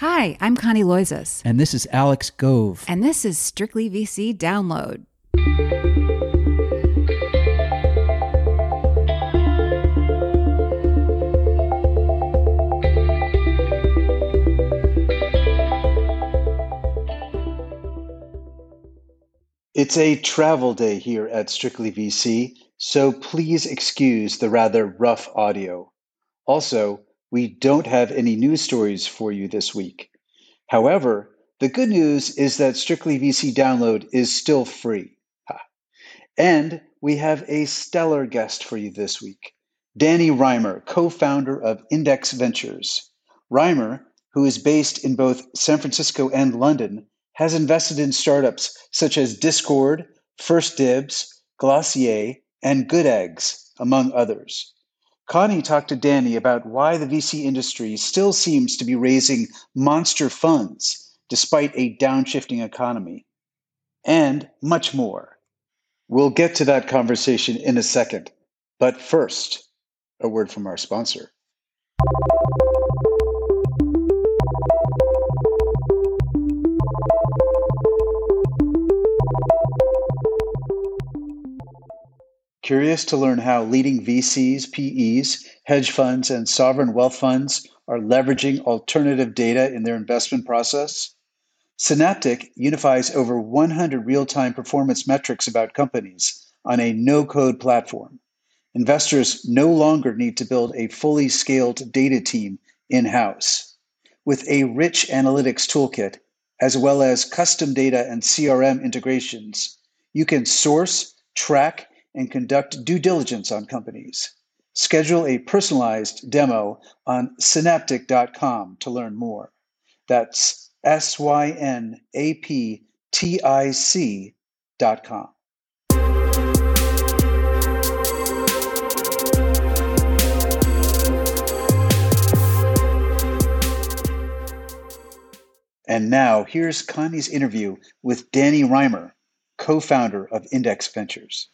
Hi, I'm Connie Loizos. And this is Alex Gove. And this is Strictly VC Download. It's a travel day here at Strictly VC, so please excuse the rather rough audio. Also, we don't have any news stories for you this week. However, the good news is that Strictly VC Download is still free. And we have a stellar guest for you this week Danny Rimer, co founder of Index Ventures. Rimer, who is based in both San Francisco and London, has invested in startups such as Discord, First Dibs, Glossier, and Good Eggs, among others. Connie talked to Danny about why the VC industry still seems to be raising monster funds despite a downshifting economy, and much more. We'll get to that conversation in a second, but first, a word from our sponsor. Curious to learn how leading VCs, PEs, hedge funds, and sovereign wealth funds are leveraging alternative data in their investment process? Synaptic unifies over 100 real time performance metrics about companies on a no code platform. Investors no longer need to build a fully scaled data team in house. With a rich analytics toolkit, as well as custom data and CRM integrations, you can source, track, and conduct due diligence on companies. Schedule a personalized demo on synaptic.com to learn more. That's S Y N A P T I C.com. And now here's Connie's interview with Danny Rimer, co founder of Index Ventures.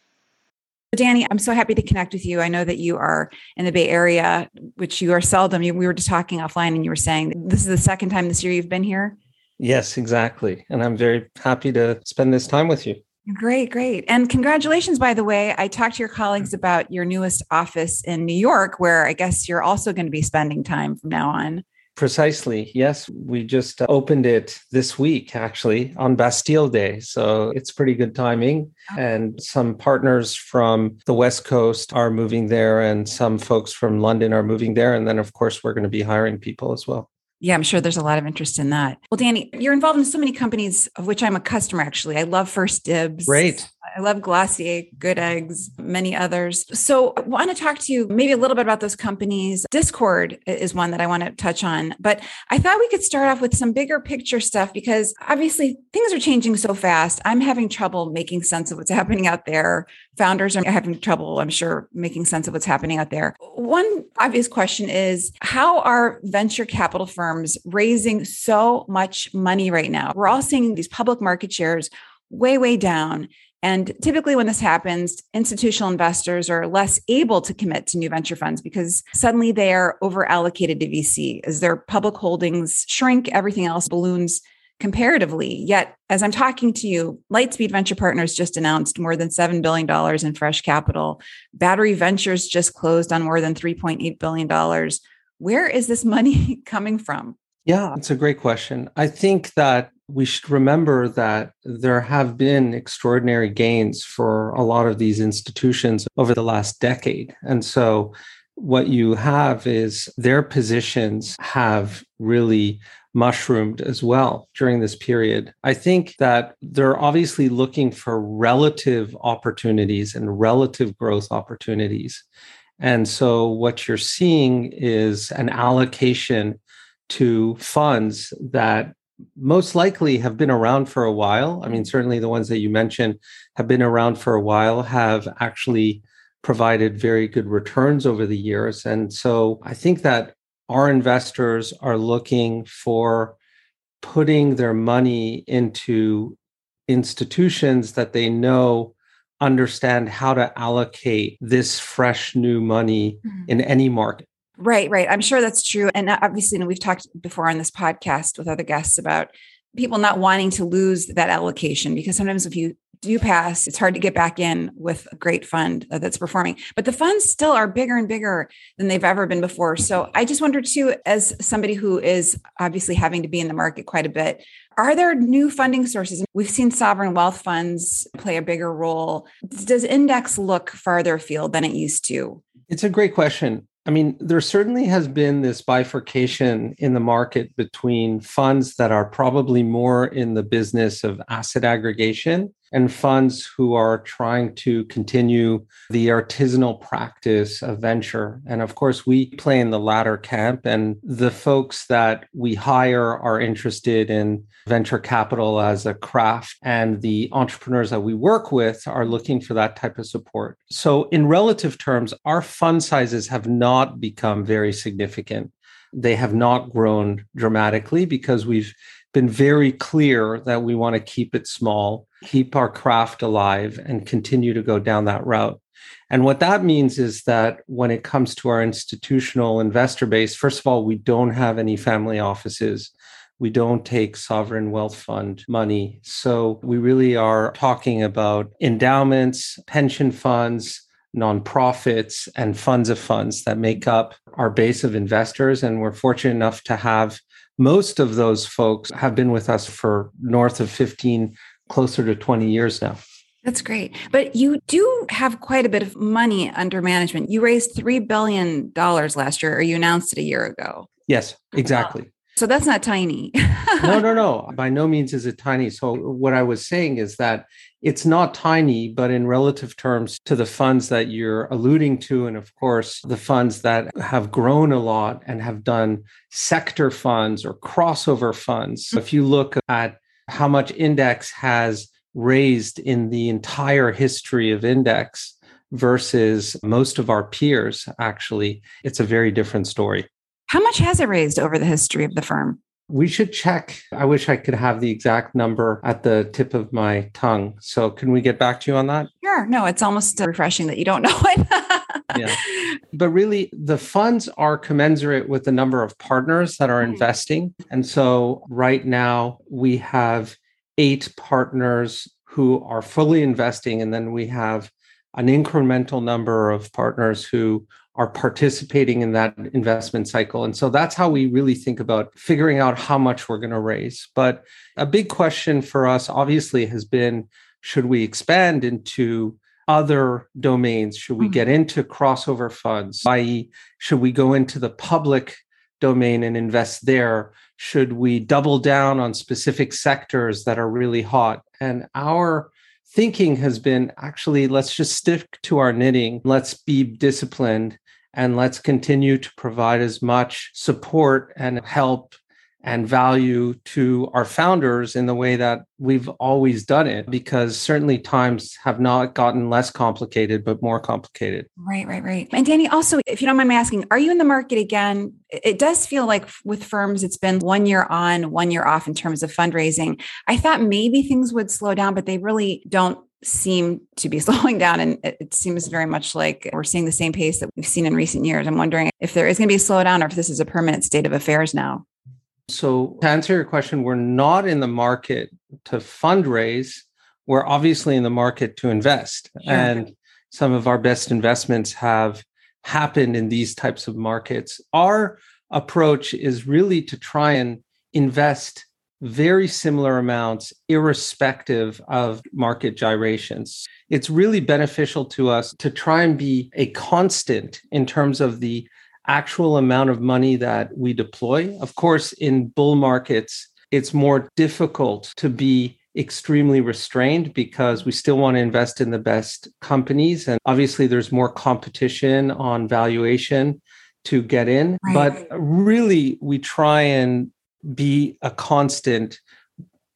Danny, I'm so happy to connect with you. I know that you are in the Bay Area, which you are seldom. we were just talking offline, and you were saying this is the second time this year you've been here. Yes, exactly. And I'm very happy to spend this time with you. Great, great. And congratulations, by the way. I talked to your colleagues about your newest office in New York, where I guess you're also going to be spending time from now on. Precisely. Yes. We just uh, opened it this week, actually, on Bastille Day. So it's pretty good timing. Oh. And some partners from the West Coast are moving there, and some folks from London are moving there. And then, of course, we're going to be hiring people as well. Yeah, I'm sure there's a lot of interest in that. Well, Danny, you're involved in so many companies of which I'm a customer, actually. I love First Dibs. Great. I love Glossier, Good Eggs, many others. So I want to talk to you maybe a little bit about those companies. Discord is one that I want to touch on, but I thought we could start off with some bigger picture stuff because obviously things are changing so fast. I'm having trouble making sense of what's happening out there. Founders are having trouble, I'm sure, making sense of what's happening out there. One obvious question is how are venture capital firms raising so much money right now? We're all seeing these public market shares way, way down. And typically, when this happens, institutional investors are less able to commit to new venture funds because suddenly they are over allocated to VC as their public holdings shrink, everything else balloons comparatively. Yet, as I'm talking to you, Lightspeed Venture Partners just announced more than $7 billion in fresh capital. Battery Ventures just closed on more than $3.8 billion. Where is this money coming from? Yeah, it's a great question. I think that we should remember that there have been extraordinary gains for a lot of these institutions over the last decade. And so what you have is their positions have really mushroomed as well during this period. I think that they're obviously looking for relative opportunities and relative growth opportunities. And so what you're seeing is an allocation to funds that most likely have been around for a while. I mean, certainly the ones that you mentioned have been around for a while, have actually provided very good returns over the years. And so I think that our investors are looking for putting their money into institutions that they know understand how to allocate this fresh new money mm-hmm. in any market Right, right. I'm sure that's true. And obviously, and we've talked before on this podcast with other guests about people not wanting to lose that allocation because sometimes if you do pass, it's hard to get back in with a great fund uh, that's performing. But the funds still are bigger and bigger than they've ever been before. So I just wonder too, as somebody who is obviously having to be in the market quite a bit, are there new funding sources? We've seen sovereign wealth funds play a bigger role. Does index look farther afield than it used to? It's a great question. I mean, there certainly has been this bifurcation in the market between funds that are probably more in the business of asset aggregation and funds who are trying to continue the artisanal practice of venture. And of course, we play in the latter camp, and the folks that we hire are interested in venture capital as a craft, and the entrepreneurs that we work with are looking for that type of support. So, in relative terms, our fund sizes have not become very significant. They have not grown dramatically because we've been very clear that we want to keep it small, keep our craft alive, and continue to go down that route. And what that means is that when it comes to our institutional investor base, first of all, we don't have any family offices. We don't take sovereign wealth fund money. So we really are talking about endowments, pension funds, nonprofits, and funds of funds that make up our base of investors. And we're fortunate enough to have most of those folks have been with us for north of 15, closer to 20 years now. That's great. But you do have quite a bit of money under management. You raised $3 billion last year, or you announced it a year ago. Yes, exactly. So that's not tiny. no, no, no. By no means is it tiny. So what I was saying is that it's not tiny, but in relative terms to the funds that you're alluding to, and of course, the funds that have grown a lot and have done sector funds or crossover funds. If you look at how much index has raised in the entire history of index versus most of our peers, actually, it's a very different story. How much has it raised over the history of the firm? We should check. I wish I could have the exact number at the tip of my tongue. So, can we get back to you on that? Sure. No, it's almost uh, refreshing that you don't know it. Yeah. But really, the funds are commensurate with the number of partners that are mm-hmm. investing. And so, right now, we have eight partners who are fully investing. And then we have an incremental number of partners who are participating in that investment cycle. And so that's how we really think about figuring out how much we're going to raise. But a big question for us, obviously, has been should we expand into other domains? Should we get mm-hmm. into crossover funds, i.e., should we go into the public domain and invest there? Should we double down on specific sectors that are really hot? And our thinking has been actually let's just stick to our knitting let's be disciplined and let's continue to provide as much support and help and value to our founders in the way that we've always done it because certainly times have not gotten less complicated but more complicated right right right and danny also if you don't mind me asking are you in the market again it does feel like with firms it's been one year on one year off in terms of fundraising i thought maybe things would slow down but they really don't seem to be slowing down. And it seems very much like we're seeing the same pace that we've seen in recent years. I'm wondering if there is going to be a slowdown or if this is a permanent state of affairs now. So, to answer your question, we're not in the market to fundraise. We're obviously in the market to invest. Sure. And some of our best investments have happened in these types of markets. Our approach is really to try and invest very similar amounts, irrespective of market gyrations. It's really beneficial to us to try and be a constant in terms of the actual amount of money that we deploy. Of course, in bull markets, it's more difficult to be extremely restrained because we still want to invest in the best companies. And obviously, there's more competition on valuation to get in. Right. But really, we try and be a constant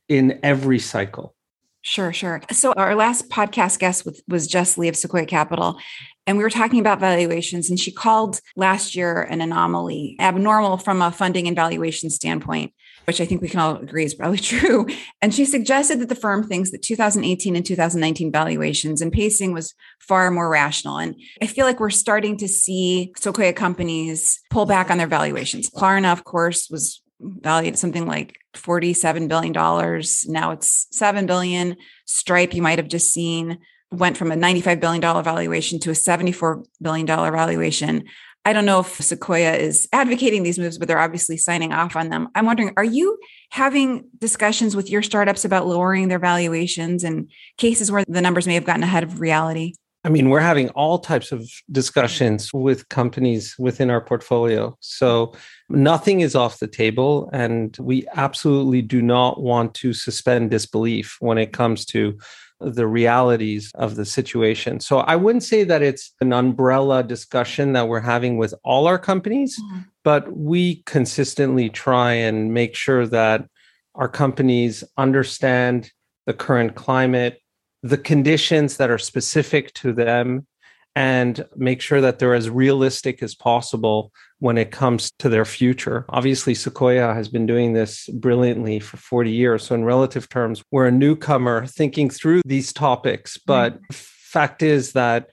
in every cycle. Sure, sure. So our last podcast guest was, was Jess Lee of Sequoia Capital, and we were talking about valuations, and she called last year an anomaly, abnormal from a funding and valuation standpoint. which I think we can all agree is probably true. And she suggested that the firm thinks that 2018 and 2019 valuations and pacing was far more rational. And I feel like we're starting to see Sequoia companies pull back on their valuations. Klarna, of course, was valued at something like $47 billion. Now it's 7 billion. Stripe, you might have just seen, went from a $95 billion valuation to a $74 billion valuation. I don't know if Sequoia is advocating these moves, but they're obviously signing off on them. I'm wondering, are you having discussions with your startups about lowering their valuations and cases where the numbers may have gotten ahead of reality? I mean, we're having all types of discussions with companies within our portfolio. So nothing is off the table. And we absolutely do not want to suspend disbelief when it comes to the realities of the situation. So I wouldn't say that it's an umbrella discussion that we're having with all our companies, mm-hmm. but we consistently try and make sure that our companies understand the current climate, the conditions that are specific to them, and make sure that they're as realistic as possible when it comes to their future. Obviously, Sequoia has been doing this brilliantly for 40 years. So, in relative terms, we're a newcomer thinking through these topics. But mm. fact is that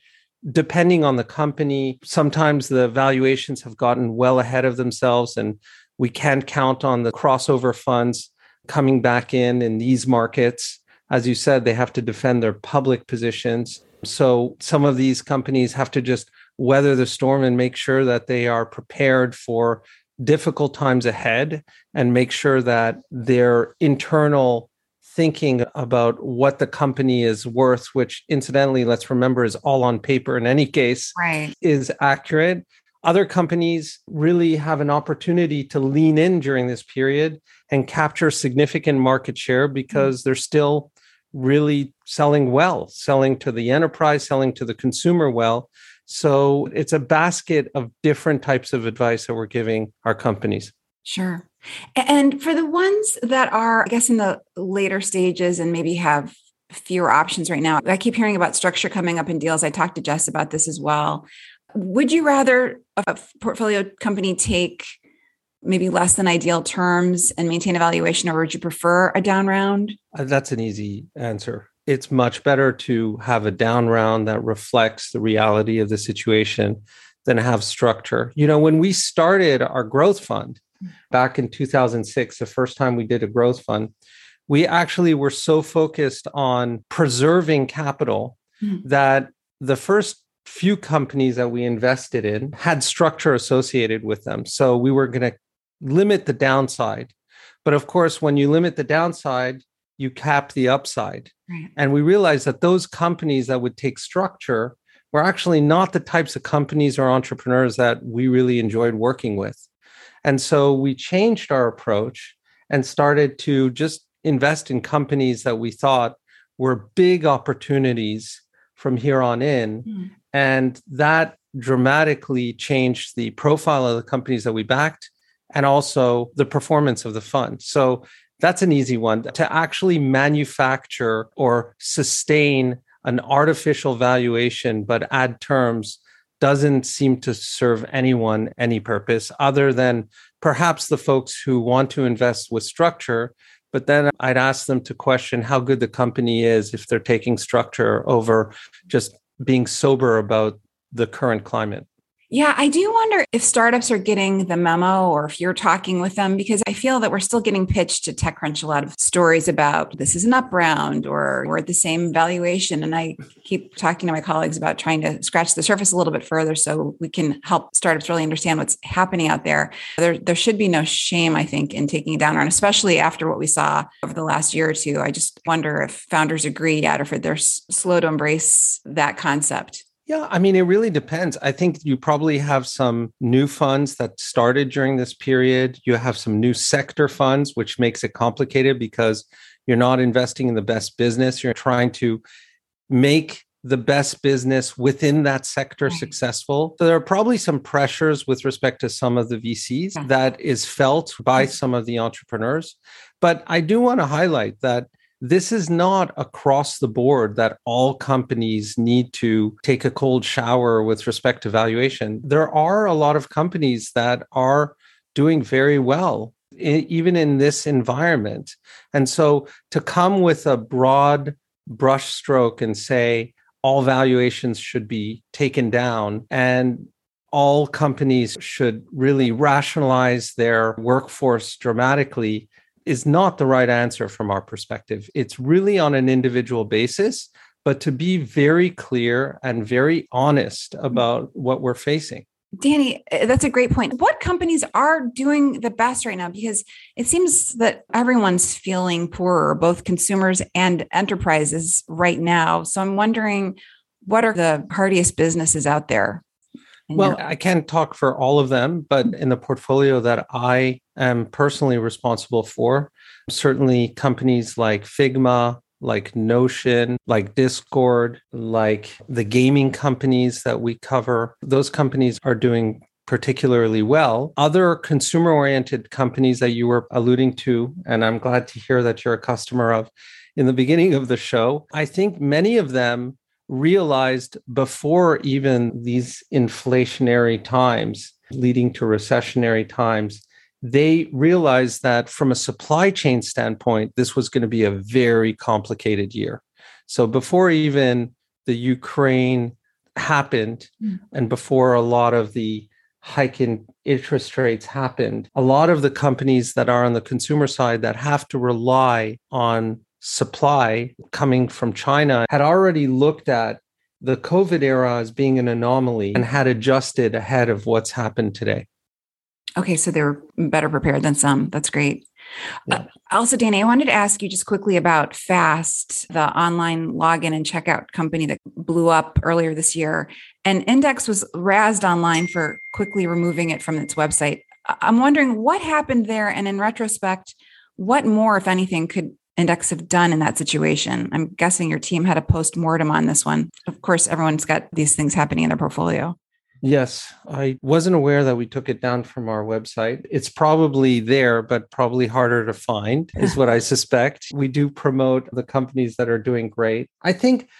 depending on the company, sometimes the valuations have gotten well ahead of themselves, and we can't count on the crossover funds coming back in in these markets. As you said, they have to defend their public positions. So, some of these companies have to just weather the storm and make sure that they are prepared for difficult times ahead and make sure that their internal thinking about what the company is worth, which incidentally, let's remember is all on paper in any case, right. is accurate. Other companies really have an opportunity to lean in during this period and capture significant market share because mm-hmm. they're still really selling well, selling to the enterprise, selling to the consumer well. So it's a basket of different types of advice that we're giving our companies. Sure. And for the ones that are, I guess, in the later stages and maybe have fewer options right now, I keep hearing about structure coming up in deals. I talked to Jess about this as well. Would you rather a portfolio company take maybe less than ideal terms and maintain evaluation, or would you prefer a down round? Uh, that's an easy answer it's much better to have a down round that reflects the reality of the situation than have structure. You know, when we started our growth fund back in 2006, the first time we did a growth fund, we actually were so focused on preserving capital mm-hmm. that the first few companies that we invested in had structure associated with them. So we were going to limit the downside. But of course, when you limit the downside, you cap the upside. Right. And we realized that those companies that would take structure were actually not the types of companies or entrepreneurs that we really enjoyed working with. And so we changed our approach and started to just invest in companies that we thought were big opportunities from here on in. Mm. And that dramatically changed the profile of the companies that we backed and also the performance of the fund. So that's an easy one to actually manufacture or sustain an artificial valuation, but add terms doesn't seem to serve anyone any purpose other than perhaps the folks who want to invest with structure. But then I'd ask them to question how good the company is if they're taking structure over just being sober about the current climate. Yeah, I do wonder if startups are getting the memo or if you're talking with them because I feel that we're still getting pitched to TechCrunch a lot of stories about this is an up round or we're at the same valuation. And I keep talking to my colleagues about trying to scratch the surface a little bit further so we can help startups really understand what's happening out there. There, there should be no shame, I think, in taking a down round, especially after what we saw over the last year or two. I just wonder if founders agree yet or if they're slow to embrace that concept. Yeah, I mean, it really depends. I think you probably have some new funds that started during this period. You have some new sector funds, which makes it complicated because you're not investing in the best business. You're trying to make the best business within that sector right. successful. So there are probably some pressures with respect to some of the VCs yeah. that is felt by some of the entrepreneurs. But I do want to highlight that this is not across the board that all companies need to take a cold shower with respect to valuation. There are a lot of companies that are doing very well. even in this environment. And so to come with a broad brushstroke and say all valuations should be taken down and all companies should really rationalize their workforce dramatically is not the right answer from our perspective. It's really on an individual basis, but to be very clear and very honest about what we're facing. Danny, eh, that's a great point. What companies are doing the best right now? Because it seems that everyone's feeling poorer, both consumers and enterprises right now. So I'm wondering what are the hardiest businesses out there? Well, I can't talk for all of them, but mm-hmm. in the portfolio that I am personally responsible for, certainly companies like Figma, like Notion, like Discord, like the gaming companies that we cover, those companies are doing particularly well. Other consumer oriented companies that you were alluding to, and I'm glad to hear that you're a customer of in the beginning of the show, I think many of them realized before even these inflationary times leading to recessionary times they realized that from a supply chain standpoint this was going to be a very complicated year so before even the ukraine happened mm. and before a lot of the hike in interest rates happened a lot of the companies that are on the consumer side that have to rely on supply coming from China had already looked at the COVID era as being an anomaly and had adjusted ahead of what's happened today. Okay, so they're better prepared than some. That's great. Yeah. Uh, also, Danny, I wanted to ask you just quickly about Fast, the online login and checkout company that blew up earlier this year. And Index was razzed online for quickly removing it from its website. I'm wondering what happened there. And in retrospect, what more, if anything, could Index have done in that situation? I'm guessing your team had a post mortem on this one. Of course, everyone's got these things happening in their portfolio. Yes, I wasn't aware that we took it down from our website. It's probably there, but probably harder to find, is what I suspect. We do promote the companies that are doing great. I think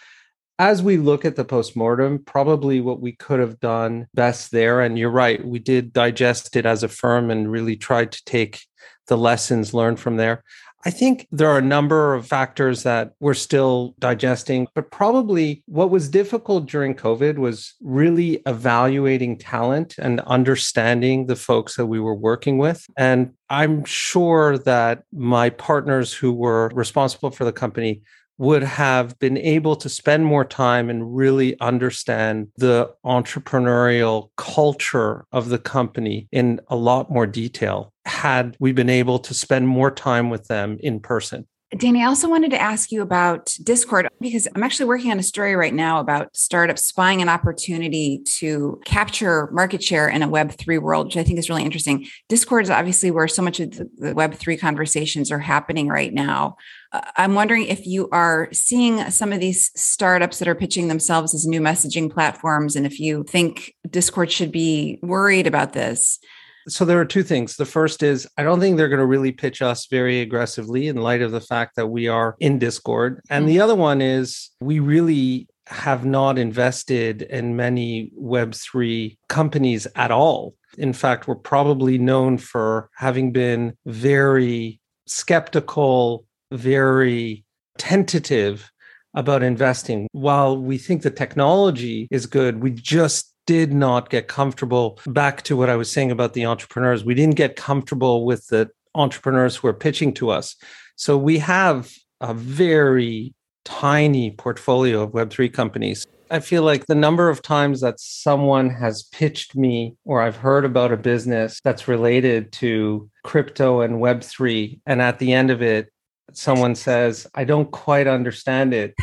as we look at the postmortem, probably what we could have done best there, and you're right, we did digest it as a firm and really tried to take the lessons learned from there. I think there are a number of factors that we're still digesting, but probably what was difficult during COVID was really evaluating talent and understanding the folks that we were working with. And I'm sure that my partners who were responsible for the company would have been able to spend more time and really understand the entrepreneurial culture of the company in a lot more detail had we been able to spend more time with them in person. Danny, I also wanted to ask you about Discord because I'm actually working on a story right now about startups spying an opportunity to capture market share in a Web3 world, which I think is really interesting. Discord is obviously where so much of the Web3 conversations are happening right now. Uh, I'm wondering if you are seeing some of these startups that are pitching themselves as new messaging platforms, and if you think Discord should be worried about this. So there are two things. The first is I don't think they're going to really pitch us very aggressively in light of the fact that we are in Discord. And mm-hmm. the other one is we really have not invested in many Web3 companies at all. In fact, we're probably known for having been very skeptical, very tentative about investing. While we think the technology is good, we just did not get comfortable. Back to what I was saying about the entrepreneurs, we didn't get comfortable with the entrepreneurs who are pitching to us. So we have a very tiny portfolio of Web3 companies. I feel like the number of times that someone has pitched me or I've heard about a business that's related to crypto and Web3, and at the end of it, someone says, I don't quite understand it.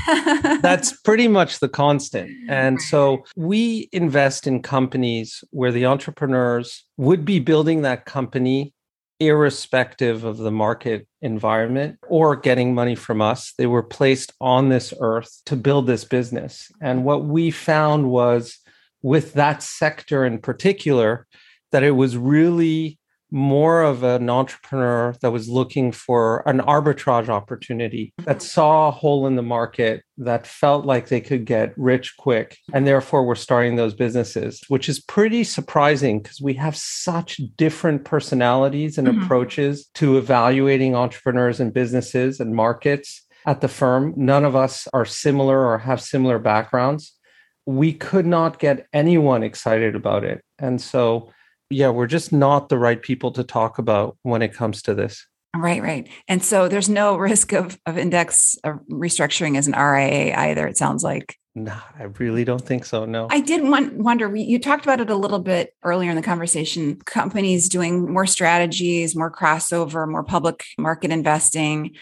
That's pretty much the constant. Mm, and so we invest in companies where the entrepreneurs would be building that company irrespective of the market environment or getting money from us. They were placed on this earth to build this business. And what we found was with that sector in particular, that it was really more of an entrepreneur that was looking for an arbitrage opportunity that mm-hmm. saw a hole in the market that felt like they could get rich quick and therefore were starting those businesses which is pretty surprising because we have such different personalities and mm-hmm. approaches to evaluating entrepreneurs and businesses and markets at the firm none of us are similar or have similar backgrounds we could not get anyone excited about it and so yeah, we're just not the right people to talk about when it comes to this. Right, right. And so there's no risk of, of index of restructuring as an RIA either, it sounds like. No, I really don't think so. No. I did want, wonder, you talked about it a little bit earlier in the conversation. Companies doing more strategies, more crossover, more public market investing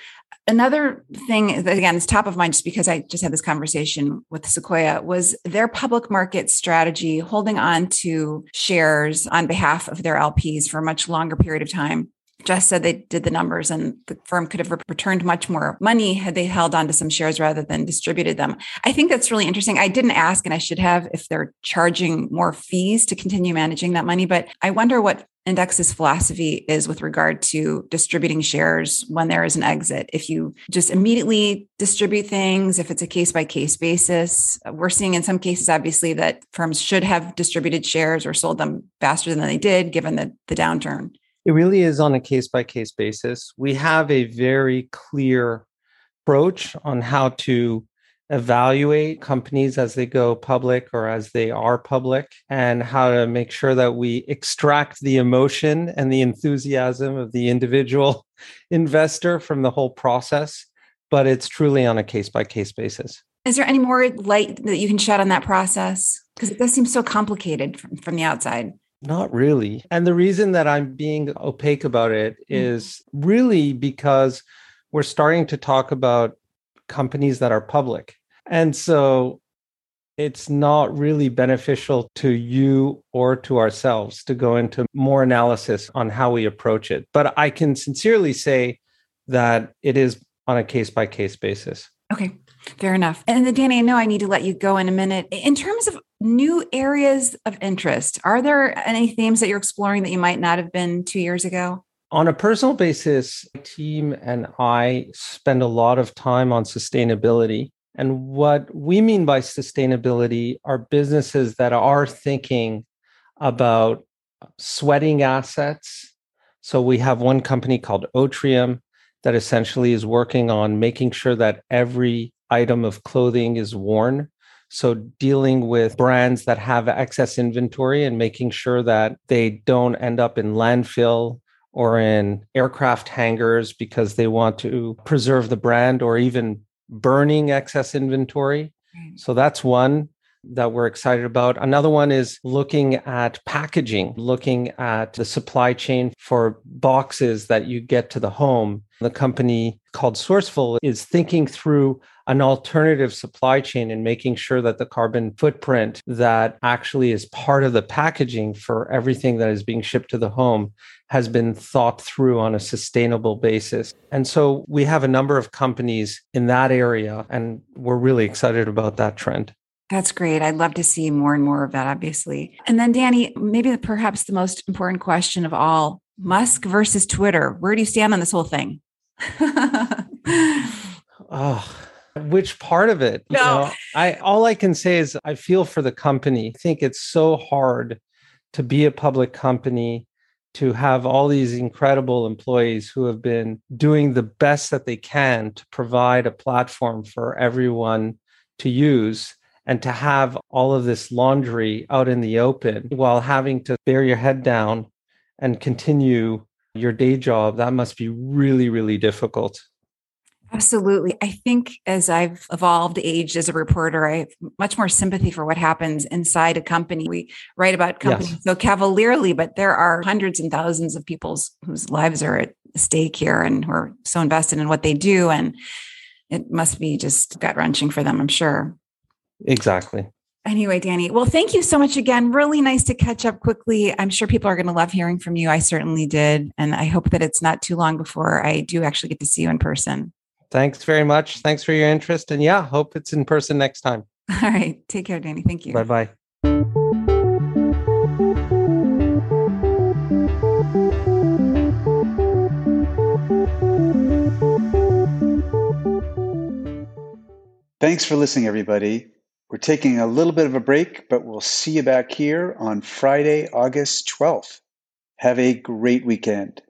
another thing that again is top of mind just because i just had this conversation with sequoia was their public market strategy holding on to shares on behalf of their lps for a much longer period of time Jess said they did the numbers and the firm could have returned much more money had they held on to some shares rather than distributed them. I think that's really interesting. I didn't ask, and I should have, if they're charging more fees to continue managing that money. But I wonder what Index's philosophy is with regard to distributing shares when there is an exit. If you just immediately distribute things, if it's a case by case basis, we're seeing in some cases, obviously, that firms should have distributed shares or sold them faster than they did given the, the downturn. It really is on a case by case basis. We have a very clear approach on how to evaluate companies as they go public or as they are public and how to make sure that we extract the emotion and the enthusiasm of the individual investor from the whole process but it's truly on a case by case basis. Is there any more light that you can shed on that process? Because it does seem so complicated from, from the outside not really and the reason that i'm being opaque about it mm. is really because we're starting to talk about companies that are public and so it's not really beneficial to you or to ourselves to go into more analysis on how we approach it. But I can sincerely say that it is on a case by case basis. Okay, fair enough. And then, Danny, I know I need to let you go in a minute. In terms of new areas of interest, are there any themes that you're exploring that you might not have been two years ago? On a personal basis, my team and I spend a lot of time on sustainability. And what we mean by sustainability are businesses that are thinking about sweating assets. So we have one company called Otrium that essentially is working on making sure that every item of clothing is worn. So dealing with brands that have excess inventory and making sure that they don't end up in landfill or in aircraft hangars because they want to preserve the brand or even burning excess inventory. So that's one that we're excited about. Another one is looking at packaging, looking at the supply chain for boxes that you get to the home. The company called Sourceful is thinking through an alternative supply chain and making sure that the carbon footprint that actually is part of the packaging for everything that is being shipped to the home has been thought through on a sustainable basis. And so we have a number of companies in that area, and we're really excited about that trend. That's great. I'd love to see more and more of that, obviously. And then, Danny, maybe perhaps the most important question of all Musk versus Twitter. Where do you stand on this whole thing? oh, which part of it? No. You know, I all I can say is I feel for the company. I think it's so hard to be a public company to have all these incredible employees who have been doing the best that they can to provide a platform for everyone to use and to have all of this laundry out in the open while having to bear your head down and continue your day job that must be really really difficult Absolutely. I think as I've evolved, aged as a reporter, I have much more sympathy for what happens inside a company. We write about companies yes. so cavalierly, but there are hundreds and thousands of people whose lives are at stake here and who are so invested in what they do. And it must be just gut wrenching for them, I'm sure. Exactly. Anyway, Danny, well, thank you so much again. Really nice to catch up quickly. I'm sure people are going to love hearing from you. I certainly did. And I hope that it's not too long before I do actually get to see you in person. Thanks very much. Thanks for your interest. And yeah, hope it's in person next time. All right. Take care, Danny. Thank you. Bye bye. Thanks for listening, everybody. We're taking a little bit of a break, but we'll see you back here on Friday, August 12th. Have a great weekend.